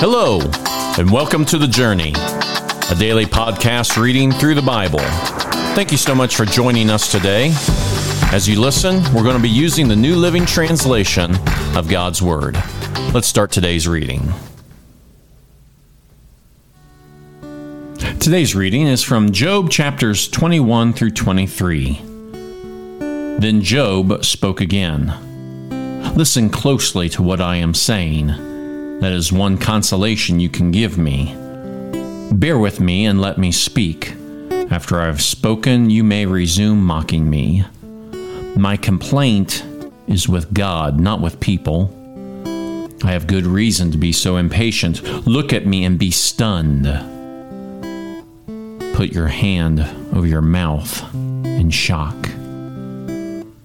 Hello, and welcome to The Journey, a daily podcast reading through the Bible. Thank you so much for joining us today. As you listen, we're going to be using the New Living Translation of God's Word. Let's start today's reading. Today's reading is from Job chapters 21 through 23. Then Job spoke again. Listen closely to what I am saying. That is one consolation you can give me. Bear with me and let me speak. After I have spoken, you may resume mocking me. My complaint is with God, not with people. I have good reason to be so impatient. Look at me and be stunned. Put your hand over your mouth in shock.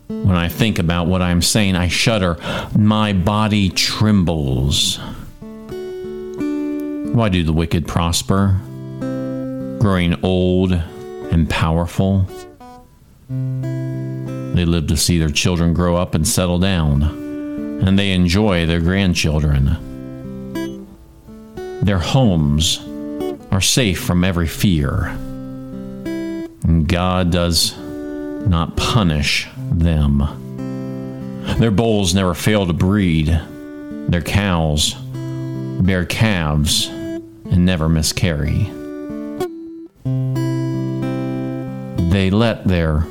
When I think about what I'm saying, I shudder. My body trembles. Why do the wicked prosper? Growing old and powerful. They live to see their children grow up and settle down, and they enjoy their grandchildren. Their homes are safe from every fear, and God does not punish them. Their bulls never fail to breed, their cows bear calves and never miscarry. They let their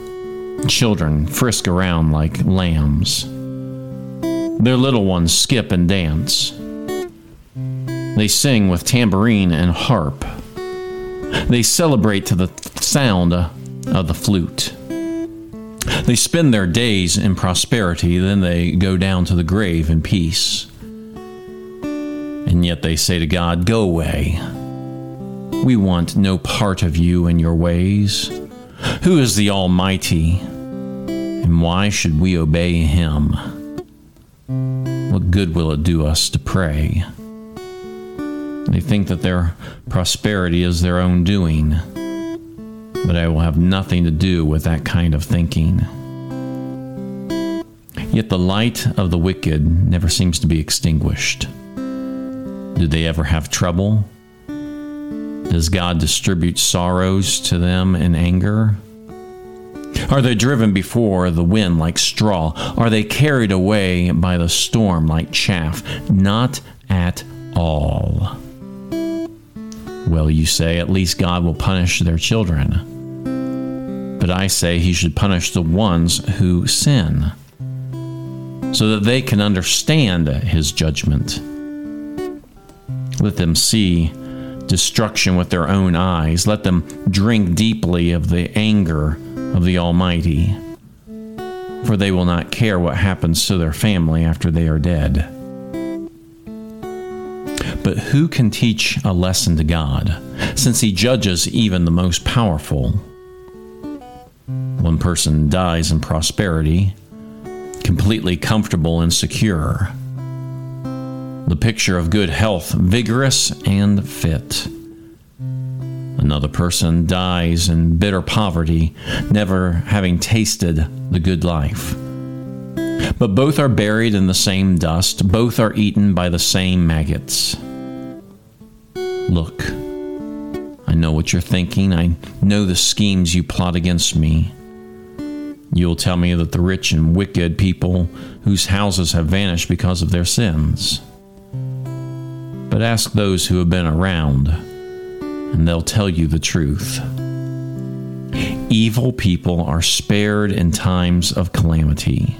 children frisk around like lambs. Their little ones skip and dance. They sing with tambourine and harp. They celebrate to the sound of the flute. They spend their days in prosperity, then they go down to the grave in peace. And yet they say to God, Go away. We want no part of you and your ways. Who is the Almighty? And why should we obey him? What good will it do us to pray? They think that their prosperity is their own doing, but I will have nothing to do with that kind of thinking. Yet the light of the wicked never seems to be extinguished. Do they ever have trouble? Does God distribute sorrows to them in anger? Are they driven before the wind like straw? Are they carried away by the storm like chaff? Not at all. Well, you say, at least God will punish their children. But I say he should punish the ones who sin, so that they can understand his judgment. Let them see destruction with their own eyes. Let them drink deeply of the anger of the Almighty. For they will not care what happens to their family after they are dead. But who can teach a lesson to God, since He judges even the most powerful? One person dies in prosperity, completely comfortable and secure the picture of good health, vigorous and fit. Another person dies in bitter poverty, never having tasted the good life. But both are buried in the same dust, both are eaten by the same maggots. Look, I know what you're thinking, I know the schemes you plot against me. You'll tell me that the rich and wicked people whose houses have vanished because of their sins but ask those who have been around, and they'll tell you the truth. Evil people are spared in times of calamity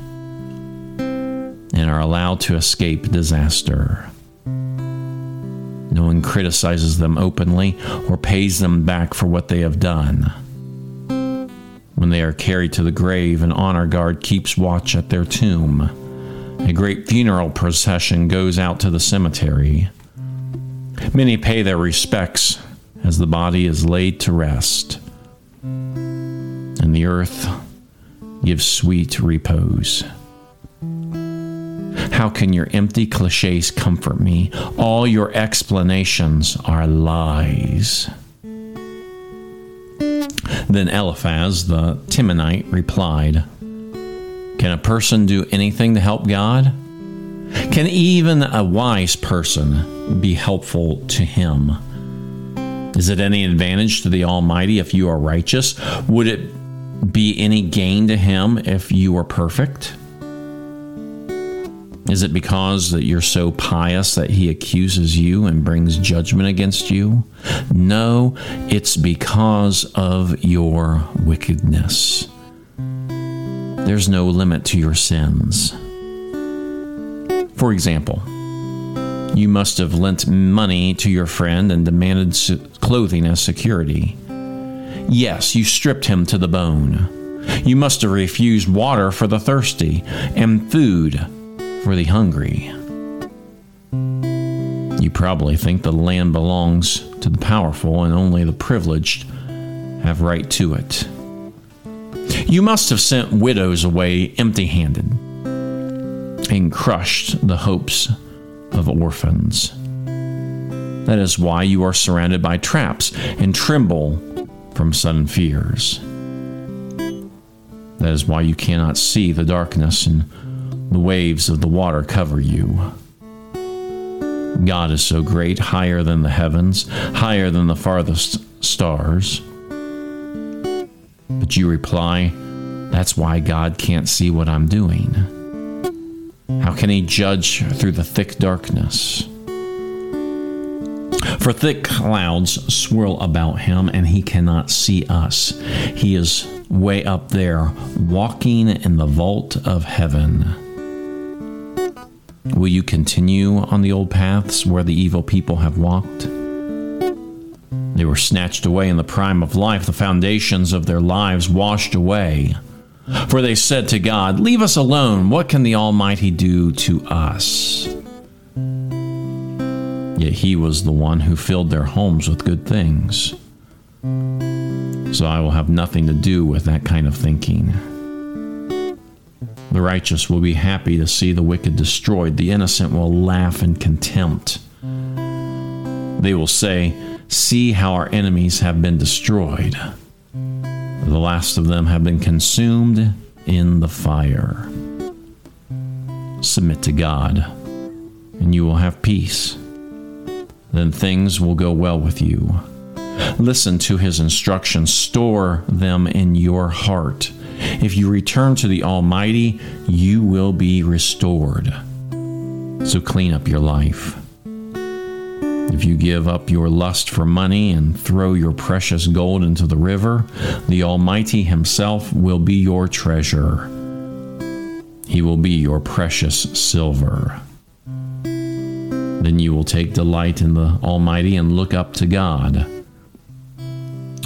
and are allowed to escape disaster. No one criticizes them openly or pays them back for what they have done. When they are carried to the grave, an honor guard keeps watch at their tomb. A great funeral procession goes out to the cemetery. Many pay their respects as the body is laid to rest, and the earth gives sweet repose. How can your empty cliches comfort me? All your explanations are lies. Then Eliphaz the Temanite replied, Can a person do anything to help God? Can even a wise person be helpful to him? Is it any advantage to the Almighty if you are righteous? Would it be any gain to him if you are perfect? Is it because that you're so pious that he accuses you and brings judgment against you? No, it's because of your wickedness. There's no limit to your sins. For example, you must have lent money to your friend and demanded clothing as security. Yes, you stripped him to the bone. You must have refused water for the thirsty and food for the hungry. You probably think the land belongs to the powerful and only the privileged have right to it. You must have sent widows away empty handed and crushed the hopes of orphans. That is why you are surrounded by traps and tremble from sudden fears. That is why you cannot see the darkness and the waves of the water cover you. God is so great, higher than the heavens, higher than the farthest stars. But you reply, That's why God can't see what I'm doing. How can he judge through the thick darkness? For thick clouds swirl about him, and he cannot see us. He is way up there, walking in the vault of heaven. Will you continue on the old paths where the evil people have walked? They were snatched away in the prime of life, the foundations of their lives washed away. For they said to God, Leave us alone. What can the Almighty do to us? Yet He was the one who filled their homes with good things. So I will have nothing to do with that kind of thinking. The righteous will be happy to see the wicked destroyed. The innocent will laugh in contempt. They will say, See how our enemies have been destroyed. The last of them have been consumed in the fire. Submit to God, and you will have peace. Then things will go well with you. Listen to his instructions, store them in your heart if you return to the Almighty, you will be restored. So clean up your life. If you give up your lust for money and throw your precious gold into the river, the Almighty Himself will be your treasure. He will be your precious silver. Then you will take delight in the Almighty and look up to God.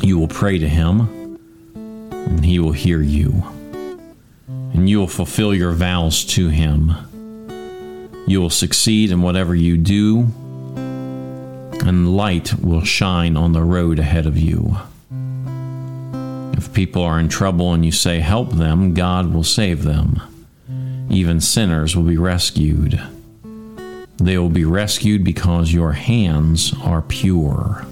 You will pray to Him and he will hear you. And you will fulfill your vows to him. You will succeed in whatever you do, and light will shine on the road ahead of you. If people are in trouble and you say, Help them, God will save them. Even sinners will be rescued. They will be rescued because your hands are pure.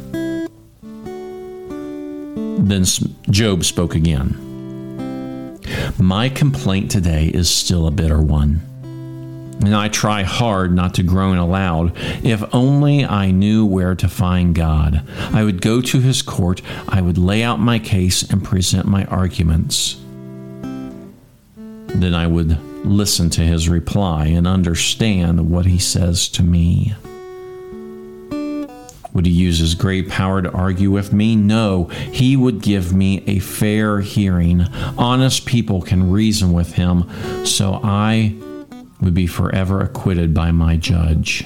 Then Job spoke again. My complaint today is still a bitter one. And I try hard not to groan aloud. If only I knew where to find God. I would go to his court, I would lay out my case and present my arguments. Then I would listen to his reply and understand what he says to me. Would he use his great power to argue with me? No, he would give me a fair hearing. Honest people can reason with him, so I would be forever acquitted by my judge.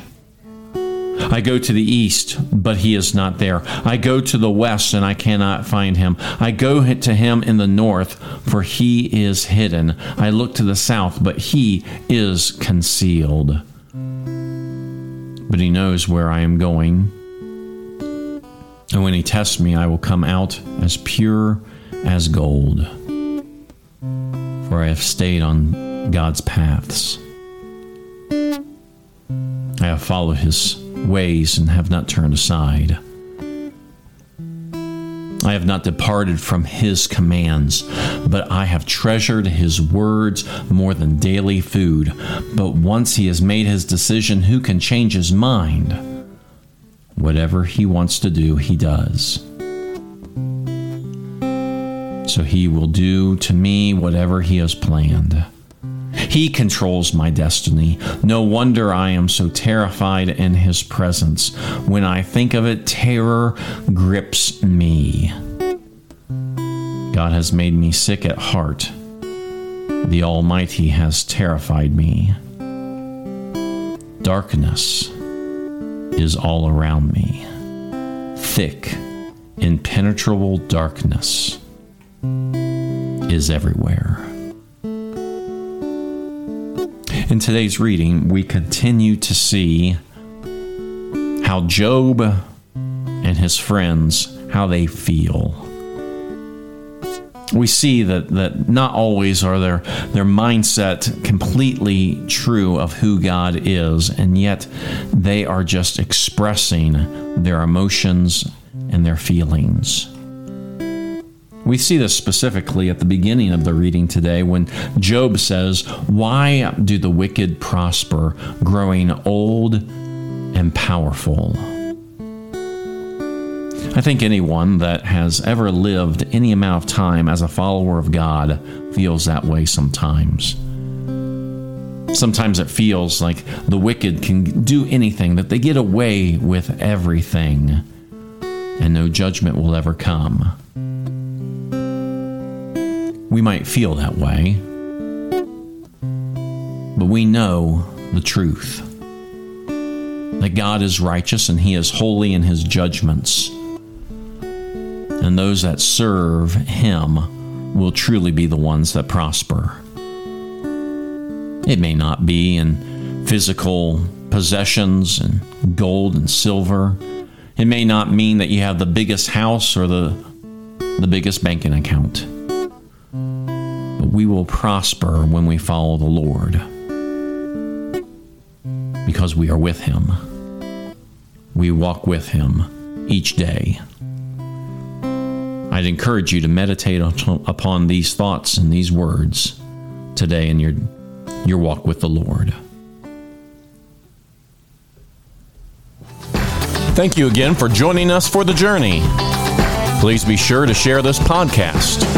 I go to the east, but he is not there. I go to the west, and I cannot find him. I go to him in the north, for he is hidden. I look to the south, but he is concealed. But he knows where I am going and when he tests me, I will come out as pure as gold. For I have stayed on God's paths. I have followed his ways and have not turned aside. I have not departed from his commands, but I have treasured his words more than daily food. But once he has made his decision, who can change his mind? Whatever he wants to do, he does. So he will do to me whatever he has planned. He controls my destiny. No wonder I am so terrified in His presence. When I think of it, terror grips me. God has made me sick at heart. The Almighty has terrified me. Darkness is all around me. Thick, impenetrable darkness is everywhere. In today's reading, we continue to see how Job and his friends how they feel. We see that, that not always are their their mindset completely true of who God is, and yet they are just expressing their emotions and their feelings. We see this specifically at the beginning of the reading today when Job says, Why do the wicked prosper, growing old and powerful? I think anyone that has ever lived any amount of time as a follower of God feels that way sometimes. Sometimes it feels like the wicked can do anything, that they get away with everything, and no judgment will ever come. We might feel that way, but we know the truth that God is righteous and He is holy in His judgments. And those that serve Him will truly be the ones that prosper. It may not be in physical possessions and gold and silver. It may not mean that you have the biggest house or the, the biggest banking account we will prosper when we follow the Lord because we are with Him. We walk with Him each day. I'd encourage you to meditate upon these thoughts and these words today in your, your walk with the Lord. Thank you again for joining us for the journey. Please be sure to share this podcast